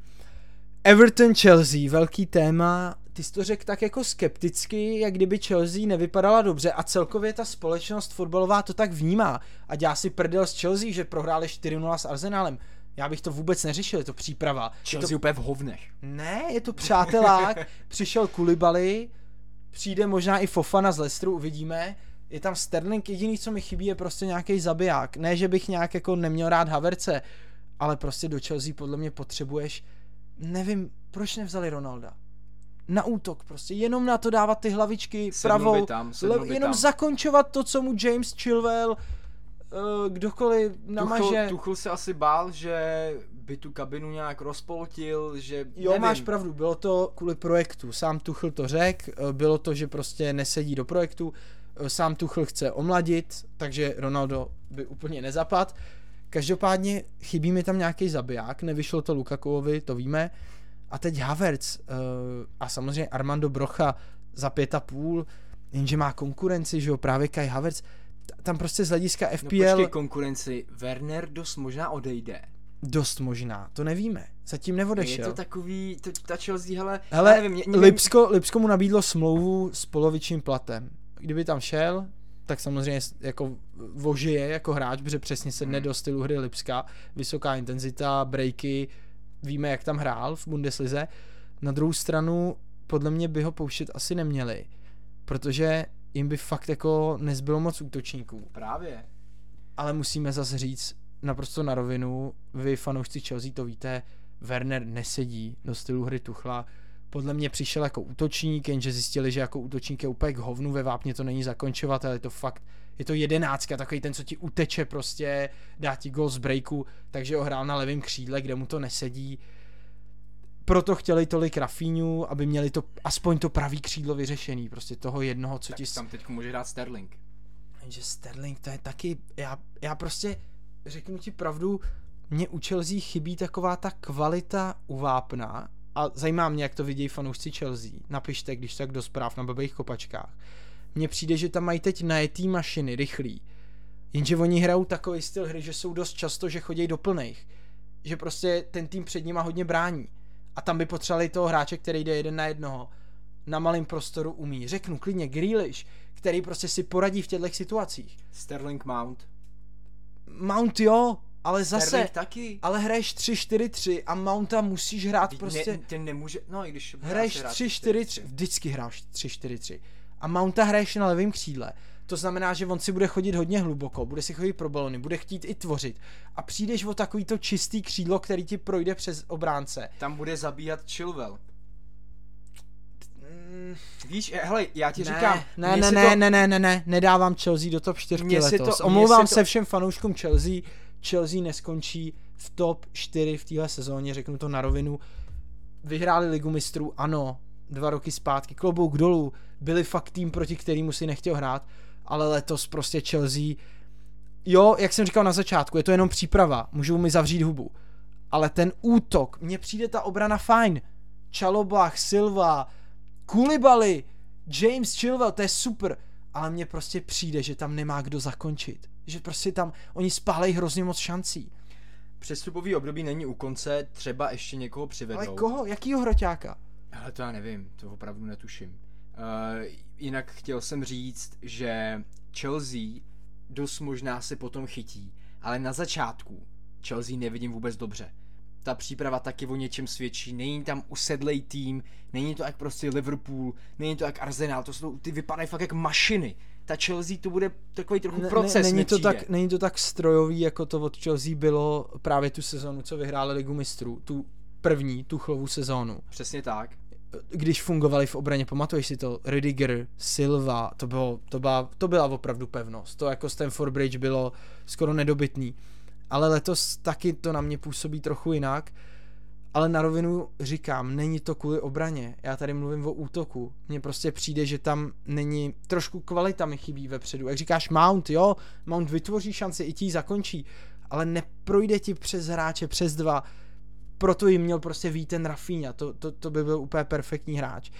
Everton Chelsea, velký téma. Ty jsi to řekl tak jako skepticky, jak kdyby Chelsea nevypadala dobře a celkově ta společnost fotbalová to tak vnímá a dělá si prdel z Chelsea, že prohráli 4-0 s Arsenálem. Já bych to vůbec neřešil, je to příprava. Chelsea je to... úplně v hovnech. Ne, je to přátelák, [laughs] přišel Kulibali, přijde možná i Fofana z Leicesteru, uvidíme. Je tam Sterling, jediný, co mi chybí, je prostě nějaký zabiják. Ne, že bych nějak jako neměl rád Haverce, ale prostě do Chelsea podle mě potřebuješ nevím, proč nevzali Ronalda. Na útok prostě, jenom na to dávat ty hlavičky sednu pravou, tam, le, jenom tam. zakončovat to, co mu James Chilwell, uh, kdokoliv namaže. Tuchel, Tuchel se asi bál, že by tu kabinu nějak rozpoltil, že Jo, nevím. máš pravdu, bylo to kvůli projektu, sám Tuchel to řekl, eh, bylo to, že prostě nesedí do projektu, eh, sám Tuchel chce omladit, takže Ronaldo by úplně nezapad. Každopádně chybí mi tam nějaký zabiják, nevyšlo to Lukakuovi, to víme. A teď Havertz uh, a samozřejmě Armando Brocha za pět a půl, jenže má konkurenci, že jo, právě Kai Havertz. Tam prostě z hlediska FPL... No počkej, konkurenci, Werner dost možná odejde. Dost možná, to nevíme. Zatím neodešel. Je to takový, to, ta Chelsea, hele, hele nevím, mě... Lipsko, Lipsko mu nabídlo smlouvu s polovičním platem. Kdyby tam šel, tak samozřejmě jako vožije jako hráč, protože přesně sedne hmm. do stylu hry Lipska, vysoká intenzita, breaky, víme, jak tam hrál v Bundeslize. Na druhou stranu, podle mě by ho pouštět asi neměli, protože jim by fakt jako nezbylo moc útočníků. Právě. Ale musíme zase říct naprosto na rovinu, vy fanoušci Chelsea to víte, Werner nesedí do stylu hry Tuchla, podle mě přišel jako útočník, jenže zjistili, že jako útočník je úplně k hovnu, ve vápně to není zakončovat, ale je to fakt, je to jedenáctka, takový ten, co ti uteče prostě, dá ti gol z breaku, takže ho hrál na levém křídle, kde mu to nesedí. Proto chtěli tolik Rafíňu, aby měli to aspoň to pravý křídlo vyřešený, prostě toho jednoho, co tak ti... tam teď může dát Sterling. Jenže Sterling, to je taky, já, já prostě řeknu ti pravdu, mě u Chelsea chybí taková ta kvalita u vápna, a zajímá mě, jak to vidějí fanoušci Chelsea. Napište, když tak do zpráv na blbých kopačkách. Mně přijde, že tam mají teď najetý mašiny, rychlý. Jenže oni hrajou takový styl hry, že jsou dost často, že chodí do plných. Že prostě ten tým před nima hodně brání. A tam by potřebovali toho hráče, který jde jeden na jednoho. Na malém prostoru umí. Řeknu klidně Grealish, který prostě si poradí v těchto situacích. Sterling Mount. Mount jo, ale zase, Sterling taky. ale hraješ 3-4-3 a Mounta musíš hrát Teď prostě... Ne, ten nemůže, no i když... Hraješ 3-4-3, vždycky hráš 3-4-3. A Mounta hraješ na levém křídle. To znamená, že on si bude chodit hodně hluboko, bude si chodit pro balony, bude chtít i tvořit. A přijdeš o takový to čistý křídlo, který ti projde přes obránce. Tam bude zabíhat Chilwell. Mm, víš, hele, já ti ne, říkám. Ne, ne, ne, to... ne, ne, ne, ne, nedávám Chelsea do top 4 letos. To, Omlouvám se to... všem fanouškům Chelsea. Chelsea neskončí v top 4 v téhle sezóně, řeknu to na rovinu. Vyhráli ligu mistrů, ano, dva roky zpátky, klobouk dolů, byli fakt tým, proti kterému si nechtěl hrát, ale letos prostě Chelsea, jo, jak jsem říkal na začátku, je to jenom příprava, můžou mi zavřít hubu, ale ten útok, mně přijde ta obrana fajn, Čalobach, Silva, Kulibali, James Chilwell, to je super, ale mně prostě přijde, že tam nemá kdo zakončit. Že prostě tam, oni spálejí hrozně moc šancí. Přestupový období není u konce, třeba ještě někoho přivedou. Ale koho? Jakýho hroťáka? Ale to já nevím, to opravdu netuším. Uh, jinak chtěl jsem říct, že Chelsea dost možná se potom chytí, ale na začátku Chelsea nevidím vůbec dobře. Ta příprava taky o něčem svědčí, není tam usedlej tým, není to jak prostě Liverpool, není to jak Arsenal, to jsou, ty vypadají fakt jak mašiny. Ta Chelsea to bude takový trochu ne, proces. Ne, není, to tak, není to tak strojový, jako to od Chelsea bylo právě tu sezonu, co vyhráli Ligu mistrů, tu první, tu chlovou sezónu. Přesně tak když fungovali v obraně, pamatuješ si to, Rudiger, Silva, to, bylo, to, byla, to byla opravdu pevnost. To jako Stanford Bridge bylo skoro nedobytný. Ale letos taky to na mě působí trochu jinak. Ale na rovinu říkám, není to kvůli obraně. Já tady mluvím o útoku. Mně prostě přijde, že tam není, trošku kvalita mi chybí vepředu. Jak říkáš Mount, jo, Mount vytvoří šanci, i ti zakončí, ale neprojde ti přes hráče, přes dva proto jim měl prostě vít ten Rafinha, to, to, to by byl úplně perfektní hráč.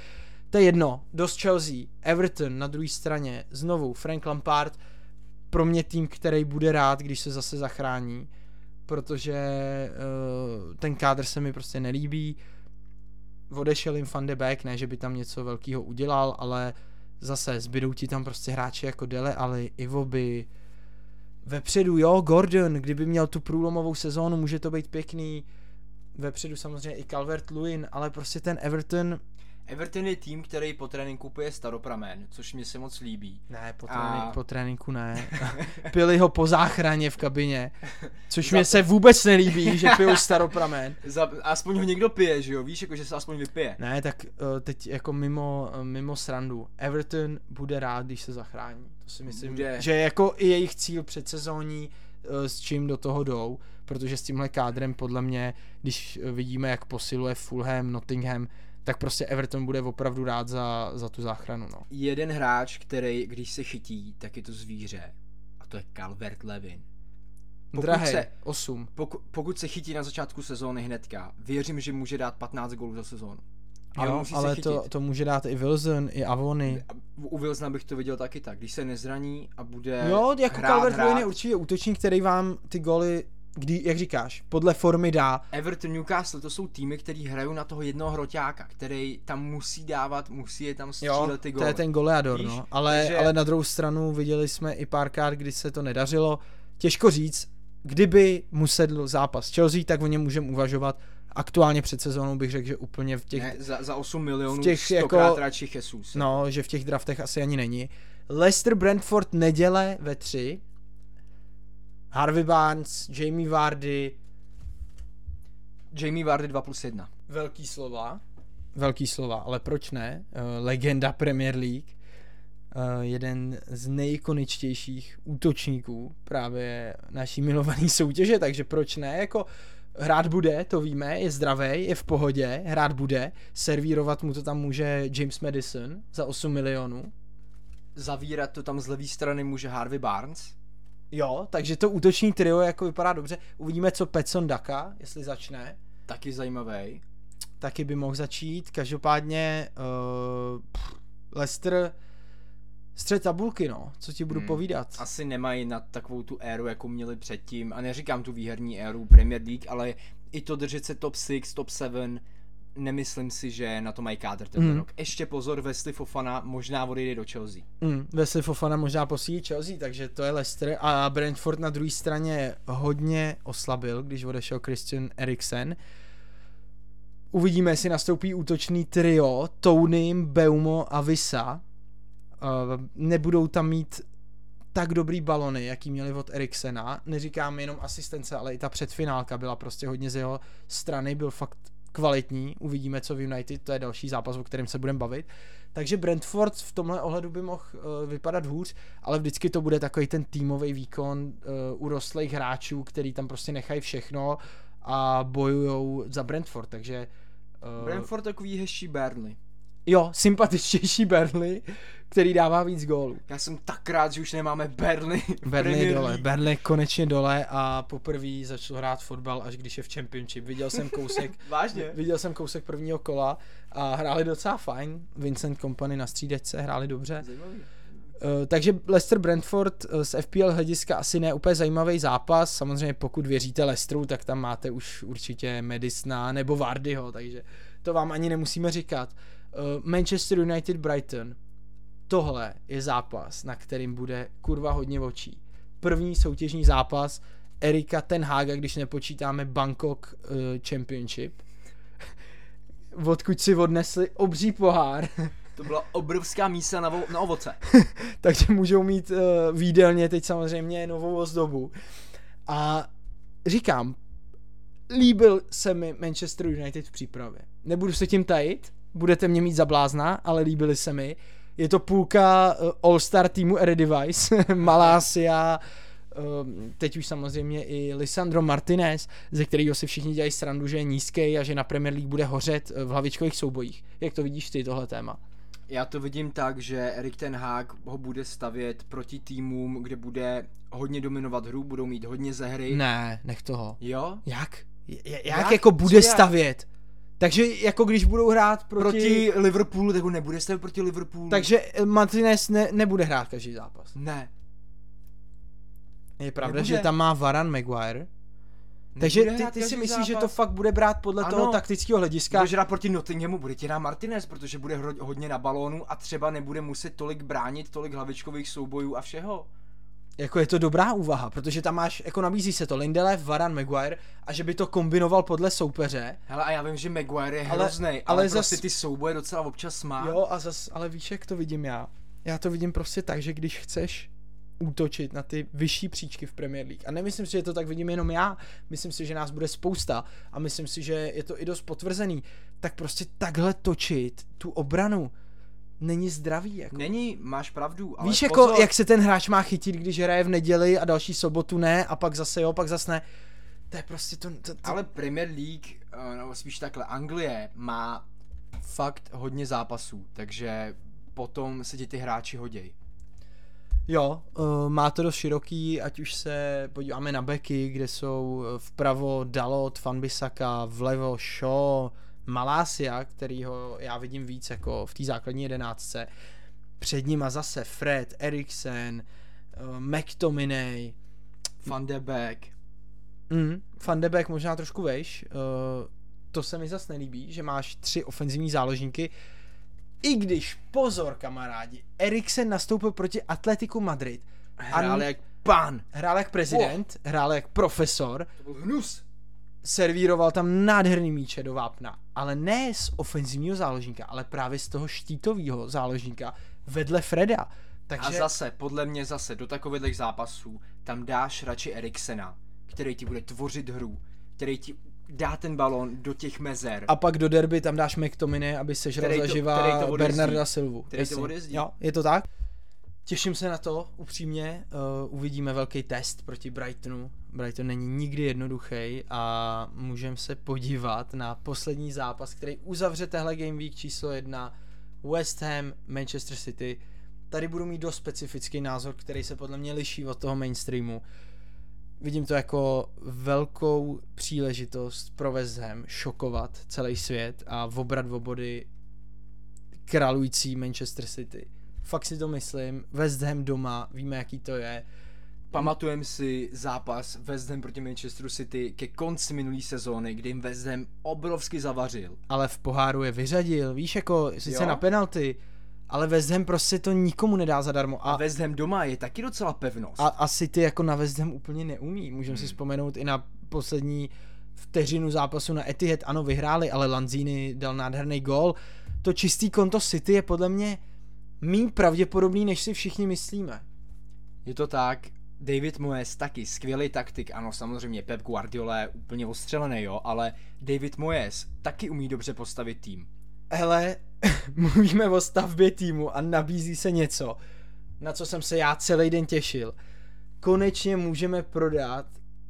To je jedno, dost Chelsea, Everton na druhé straně, znovu Frank Lampard, pro mě tým, který bude rád, když se zase zachrání, protože uh, ten kádr se mi prostě nelíbí. Odešel jim Van de Beek, ne, že by tam něco velkého udělal, ale zase zbydou ti tam prostě hráči jako Dele Ali, Ivoby, vepředu, jo, Gordon, kdyby měl tu průlomovou sezónu, může to být pěkný, vepředu samozřejmě i Calvert Lewin, ale prostě ten Everton Everton je tým, který po tréninku kupuje staropramen, což mi se moc líbí. Ne, po, trénink, a... po tréninku ne. [laughs] Pili ho po záchraně v kabině, což mi se vůbec nelíbí, že pijou staropramen. [laughs] Za, aspoň ho někdo pije, že jo, víš, jako že se aspoň vypije. Ne, tak uh, teď jako mimo, uh, mimo srandu. Everton bude rád, když se zachrání. To si myslím, bude. že jako i jejich cíl předsezóní, uh, s čím do toho jdou, protože s tímhle kádrem podle mě, když vidíme, jak posiluje Fulham, Nottingham, tak prostě Everton bude opravdu rád za, za tu záchranu. No. Jeden hráč, který, když se chytí, tak je to zvíře. A to je Calvert Levin. Drahej, se, 8. Pokud, pokud se chytí na začátku sezóny hnedka, věřím, že může dát 15 gólů za sezónu. Ale, jo, musí ale se to, to může dát i Wilson, i Avony. U Wilsona bych to viděl taky tak, když se nezraní a bude Jo, jako Calvert Levin je určitě útočník, který vám ty goly kdy, jak říkáš, podle formy dá. Everton, Newcastle, to jsou týmy, který hrajou na toho jednoho hroťáka, který tam musí dávat, musí je tam střílet ty góly. to je ten goleador, Víš? no. Ale, Takže... ale na druhou stranu viděli jsme i párkrát, kdy se to nedařilo. Těžko říct, kdyby mu sedl zápas Chelsea, tak o něm můžeme uvažovat. Aktuálně před sezónou bych řekl, že úplně v těch... Ne, za, za 8 milionů v těch jako, radši Jesus. No, že v těch draftech asi ani není. Leicester Brentford neděle ve 3, Harvey Barnes, Jamie Vardy. Jamie Vardy 2 plus 1. Velký slova. Velký slova, ale proč ne? Uh, legenda Premier League. Uh, jeden z nejikoničtějších útočníků právě naší milované soutěže, takže proč ne? Jako hrát bude, to víme, je zdravý, je v pohodě, hrát bude, servírovat mu to tam může James Madison za 8 milionů. Zavírat to tam z levé strany může Harvey Barnes. Jo, takže to útoční trio jako vypadá dobře. Uvidíme, co Petson Daka, jestli začne. Taky zajímavý. Taky by mohl začít. Každopádně uh, Leicester střed tabulky, no, co ti budu hmm. povídat. Asi nemají na takovou tu éru, jako měli předtím, a neříkám tu výherní éru Premier League, ale i to držet se top 6, top 7, nemyslím si, že na to mají kádr ten mm. rok. Ještě pozor, Wesley Fofana možná odejde do Chelsea. Mm, Wesley Fofana možná posílí Chelsea, takže to je Leicester a Brentford na druhé straně hodně oslabil, když odešel Christian Eriksen. Uvidíme, jestli nastoupí útočný trio Tony, Beumo a Visa. Uh, nebudou tam mít tak dobrý balony, jaký měli od Eriksena. Neříkám jenom asistence, ale i ta předfinálka byla prostě hodně z jeho strany, byl fakt kvalitní, uvidíme co v United, to je další zápas, o kterém se budeme bavit. Takže Brentford v tomhle ohledu by mohl uh, vypadat hůř, ale vždycky to bude takový ten týmový výkon uh, urostlých hráčů, který tam prostě nechají všechno a bojujou za Brentford, takže... Uh, Brentford takový hezčí Burnley. Jo, sympatičtější Burnley, který dává víc gólů. Já jsem tak rád, že už nemáme Burnley. Burnley dole, Burnley konečně dole a poprvé začal hrát fotbal, až když je v Championship. Viděl jsem kousek. [laughs] Vážně? Viděl jsem kousek prvního kola a hráli docela fajn. Vincent Company na střídečce hráli dobře. Zajímavý. Uh, takže Leicester Brentford uh, z FPL hlediska asi ne úplně zajímavý zápas. Samozřejmě pokud věříte Leicesteru, tak tam máte už určitě Medisna nebo Vardyho, takže to vám ani nemusíme říkat. Uh, Manchester United Brighton. Tohle je zápas, na kterým bude kurva hodně očí. První soutěžní zápas Erika Tenhaga, když nepočítáme Bangkok uh, Championship. [laughs] Odkud si odnesli obří pohár. [laughs] To byla obrovská mísa na, vo- na ovoce. [laughs] Takže můžou mít uh, výdelně teď samozřejmě novou ozdobu. A říkám, líbil se mi Manchester United v přípravě. Nebudu se tím tajit, budete mě mít za blázna, ale líbili se mi. Je to půlka uh, All-Star týmu Eredivice, [laughs] Malásia, uh, teď už samozřejmě i Lisandro Martinez, ze kterého si všichni dělají srandu, že je nízký a že na Premier League bude hořet v hlavičkových soubojích. Jak to vidíš ty, tohle téma? Já to vidím tak, že Erik ten Hag ho bude stavět proti týmům, kde bude hodně dominovat hru, budou mít hodně ze hry. Ne, nech toho. Jo? Jak? J- jak, jak jako bude stavět? Takže jako když budou hrát proti... Proti Liverpoolu, tak nebude stavět proti Liverpoolu. Takže Martinez ne, nebude hrát každý zápas. Ne. Je pravda, nebude. že tam má Varan Maguire. Takže ty, ty si myslíš, zápas. že to fakt bude brát podle ano, toho taktického hlediska? Budeš hrát proti Nottinghamu, bude ti hrát Martinez, protože bude hodně na balónu a třeba nebude muset tolik bránit, tolik hlavičkových soubojů a všeho. Jako je to dobrá úvaha, protože tam máš, jako nabízí se to Lindelef, Varan, Maguire a že by to kombinoval podle soupeře. Hele a já vím, že Maguire je hrozný, ale, ale, ale zas... prostě ty souboje docela občas má. Jo a zas, ale víš, jak to vidím já? Já to vidím prostě tak, že když chceš útočit na ty vyšší příčky v Premier League. A nemyslím si, že to tak vidím jenom já, myslím si, že nás bude spousta a myslím si, že je to i dost potvrzený. Tak prostě takhle točit tu obranu není zdravý. Jako. Není, máš pravdu. Ale Víš, jako, jak se ten hráč má chytit, když hraje v neděli a další sobotu ne a pak zase jo, pak zase ne. To je prostě to, to, to... Ale Premier League, eh, nebo spíš takhle, Anglie má fakt hodně zápasů, takže potom se ti ty hráči hodějí. Jo, uh, má to dost široký, ať už se podíváme na beky, kde jsou eh, vpravo Dalot, Fanbisaka, vlevo Shaw, Malásia, kterýho já vidím víc jako v té základní jedenáctce. Před nima zase Fred, Eriksen, uh, McTominay, Van de Beek. Mm, Van de Beek možná trošku vejš. Uh, to se mi zase nelíbí, že máš tři ofenzivní záložníky, i když, pozor kamarádi, Eriksen nastoupil proti Atletiku Madrid. Hrál jak pán. Hrál jak prezident, oh. hrál jak profesor. To byl hnus. Servíroval tam nádherný míče do vápna, ale ne z ofenzivního záložníka, ale právě z toho štítového záložníka vedle Freda. Takže... A zase, podle mě zase, do takových zápasů tam dáš radši Eriksena, který ti bude tvořit hru, který ti dá ten balon do těch mezer. A pak do derby tam dáš McTominay, aby sežral zaživa Bernarda Silvu. Který to odjezdí. Jo, je to tak? Těším se na to, upřímně. Uh, uvidíme velký test proti Brightonu. Brighton není nikdy jednoduchý a můžeme se podívat na poslední zápas, který uzavře tehle Game Week číslo jedna. West Ham, Manchester City. Tady budu mít dost specifický názor, který se podle mě liší od toho mainstreamu. Vidím to jako velkou příležitost pro West Ham šokovat celý svět a vobrat v obody králující Manchester City. Fakt si to myslím. West Ham doma, víme jaký to je. Pamatujem si zápas West Ham proti Manchesteru City ke konci minulé sezóny, kdy jim West Ham obrovsky zavařil. Ale v poháru je vyřadil, víš, jako sice jo? na penalty, ale West Ham prostě to nikomu nedá zadarmo. A, a West Ham doma je taky docela pevnost. A, a City jako na West Ham úplně neumí. Můžeme hmm. si vzpomenout i na poslední vteřinu zápasu na Etihad. Ano, vyhráli, ale Lanzini dal nádherný gol. To čistý konto City je podle mě méně pravděpodobný, než si všichni myslíme. Je to tak. David Moyes taky skvělý taktik, ano, samozřejmě Pep Guardiola je úplně ostřelený, jo, ale David Moyes taky umí dobře postavit tým. Hele, [laughs] mluvíme o stavbě týmu a nabízí se něco, na co jsem se já celý den těšil. Konečně můžeme prodat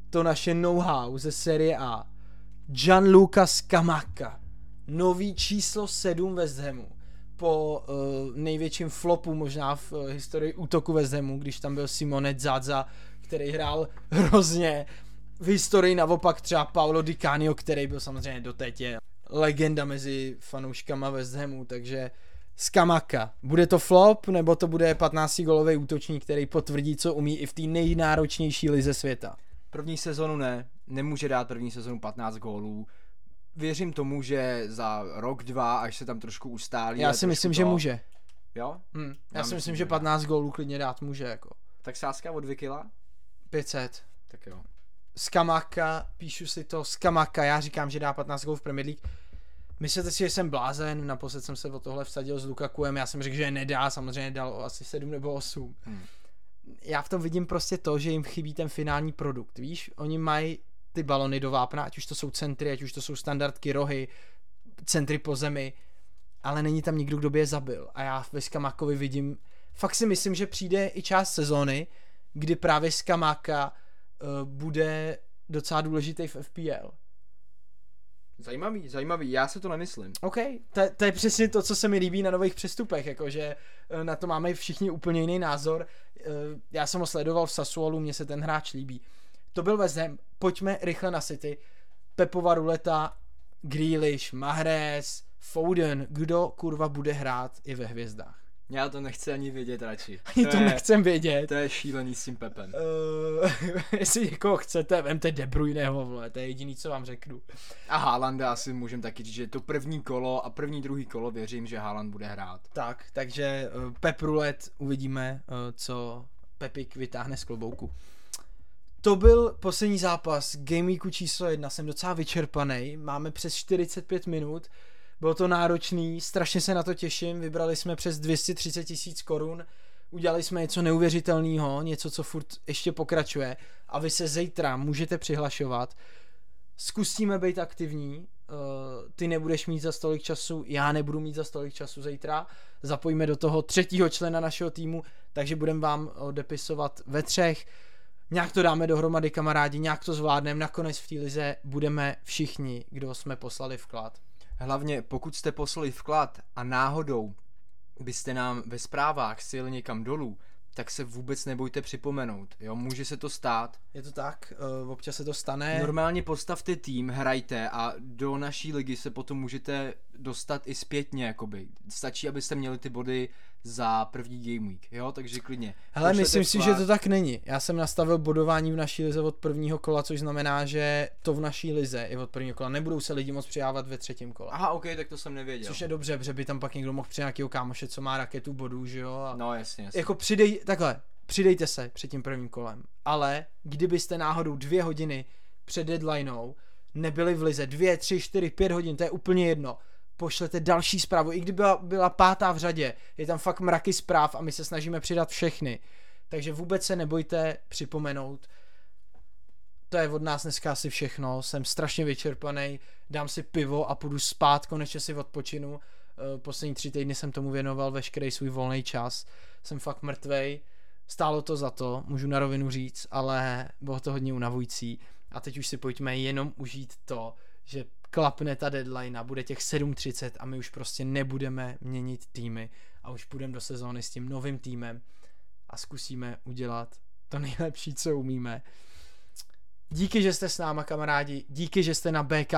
to naše know-how ze série A. Gianluca Scamacca, nový číslo 7 West Hamu po uh, největším flopu možná v uh, historii útoku West Hamu, když tam byl Simone Zaza, který hrál hrozně. V historii naopak třeba Paolo Di Canio, který byl samozřejmě doteď je legenda mezi fanouškama West Hamu, takže Skamaka. Bude to flop, nebo to bude 15 golový útočník, který potvrdí, co umí i v té nejnáročnější lize světa? První sezonu ne, nemůže dát první sezonu 15 gólů. Věřím tomu, že za rok, dva, až se tam trošku ustálí. Já si myslím, to... že může. Jo? Hm, já, já si myslím, že 15 gólů klidně dát může. Jako. Tak sázka od Vikila? 500. Tak jo. Skamaka, píšu si to, Skamaka, já říkám, že dá 15 gólů v Premier League. Myslíte si, že jsem blázen, naposled jsem se o tohle vsadil s Lukakuem, já jsem řekl, že nedá, samozřejmě dal asi 7 nebo 8. Hmm. Já v tom vidím prostě to, že jim chybí ten finální produkt, víš, oni mají ty balony do vápna, ať už to jsou centry, ať už to jsou standardky, rohy, centry po zemi, ale není tam nikdo, kdo by je zabil. A já ve Skamakovi vidím, fakt si myslím, že přijde i část sezóny, kdy právě Skamaka uh, bude docela důležitý v FPL Zajímavý, zajímavý, já se to nemyslím. OK, to, to je přesně to, co se mi líbí na nových přestupech, jakože eh, na to máme všichni úplně jiný názor. Eh, já jsem ho sledoval v Sassuolu, mně se ten hráč líbí. To byl West Ham, pojďme rychle na City. Pepova ruleta, Grealish, Mahrez, Foden, kdo kurva bude hrát i ve hvězdách. Já to nechci ani vědět radši. [laughs] Ani to, to je, nechcem vědět. To je šílený s tím Pepem. Uh, [laughs] jestli někoho chcete, vemte De Bruyneho, vole, to je jediný, co vám řeknu. A Haalanda asi můžem taky říct, že to první kolo a první, druhý kolo věřím, že Haaland bude hrát. Tak, takže uh, Pep Rulet, uvidíme, uh, co Pepik vytáhne z klobouku. To byl poslední zápas Game Weeku číslo jedna, jsem docela vyčerpaný, máme přes 45 minut, bylo to náročný, strašně se na to těším, vybrali jsme přes 230 tisíc korun, udělali jsme něco neuvěřitelného, něco, co furt ještě pokračuje. A vy se zítra můžete přihlašovat. Zkusíme být aktivní, uh, ty nebudeš mít za stolik času, já nebudu mít za stolik času zítra, zapojíme do toho třetího člena našeho týmu, takže budeme vám odepisovat ve třech, nějak to dáme dohromady kamarádi, nějak to zvládneme, nakonec v té lize budeme všichni, kdo jsme poslali vklad. Hlavně pokud jste poslali vklad a náhodou byste nám ve zprávách sil někam dolů, tak se vůbec nebojte připomenout, jo, může se to stát. Je to tak, uh, občas se to stane. Normálně postavte tým, hrajte a do naší ligy se potom můžete dostat i zpětně, jakoby. Stačí, abyste měli ty body za první game week, jo, takže klidně. Hele, myslím si, že to tak není. Já jsem nastavil bodování v naší lize od prvního kola, což znamená, že to v naší lize i od prvního kola. Nebudou se lidi moc přijávat ve třetím kole. Aha, ok, tak to jsem nevěděl. Což je dobře, protože by tam pak někdo mohl přijít nějakého kámoše, co má raketu bodů, že jo. A no, jasně, jasně. Jako přidej, takhle, přidejte se před tím prvním kolem. Ale kdybyste náhodou dvě hodiny před deadlineou nebyli v lize, dvě, tři, čtyři, pět hodin, to je úplně jedno pošlete další zprávu. I kdyby byla, byla pátá v řadě, je tam fakt mraky zpráv a my se snažíme přidat všechny. Takže vůbec se nebojte připomenout. To je od nás dneska asi všechno. Jsem strašně vyčerpaný, dám si pivo a půjdu spát, konečně si odpočinu. Eh, poslední tři týdny jsem tomu věnoval veškerý svůj volný čas. Jsem fakt mrtvej. Stálo to za to, můžu na rovinu říct, ale bylo to hodně unavující. A teď už si pojďme jenom užít to, že klapne ta deadline a bude těch 7.30 a my už prostě nebudeme měnit týmy a už půjdeme do sezóny s tím novým týmem a zkusíme udělat to nejlepší, co umíme. Díky, že jste s náma, kamarádi, díky, že jste na BK+,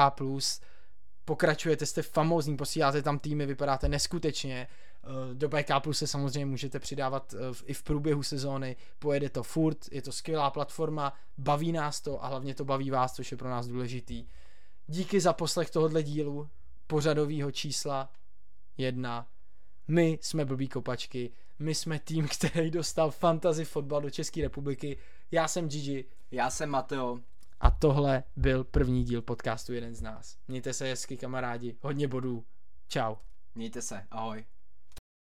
pokračujete, jste famózní, posíláte tam týmy, vypadáte neskutečně, eh, do BK Plus se samozřejmě můžete přidávat eh, i v průběhu sezóny, pojede to furt, je to skvělá platforma, baví nás to a hlavně to baví vás, což je pro nás důležitý. Díky za poslech tohohle dílu pořadového čísla jedna. My jsme blbý kopačky, my jsme tým, [laughs] který dostal fantasy fotbal do České republiky. Já jsem Gigi. Já jsem Mateo. A tohle byl první díl podcastu Jeden z nás. Mějte se hezky kamarádi, hodně bodů. Čau. Mějte se, ahoj.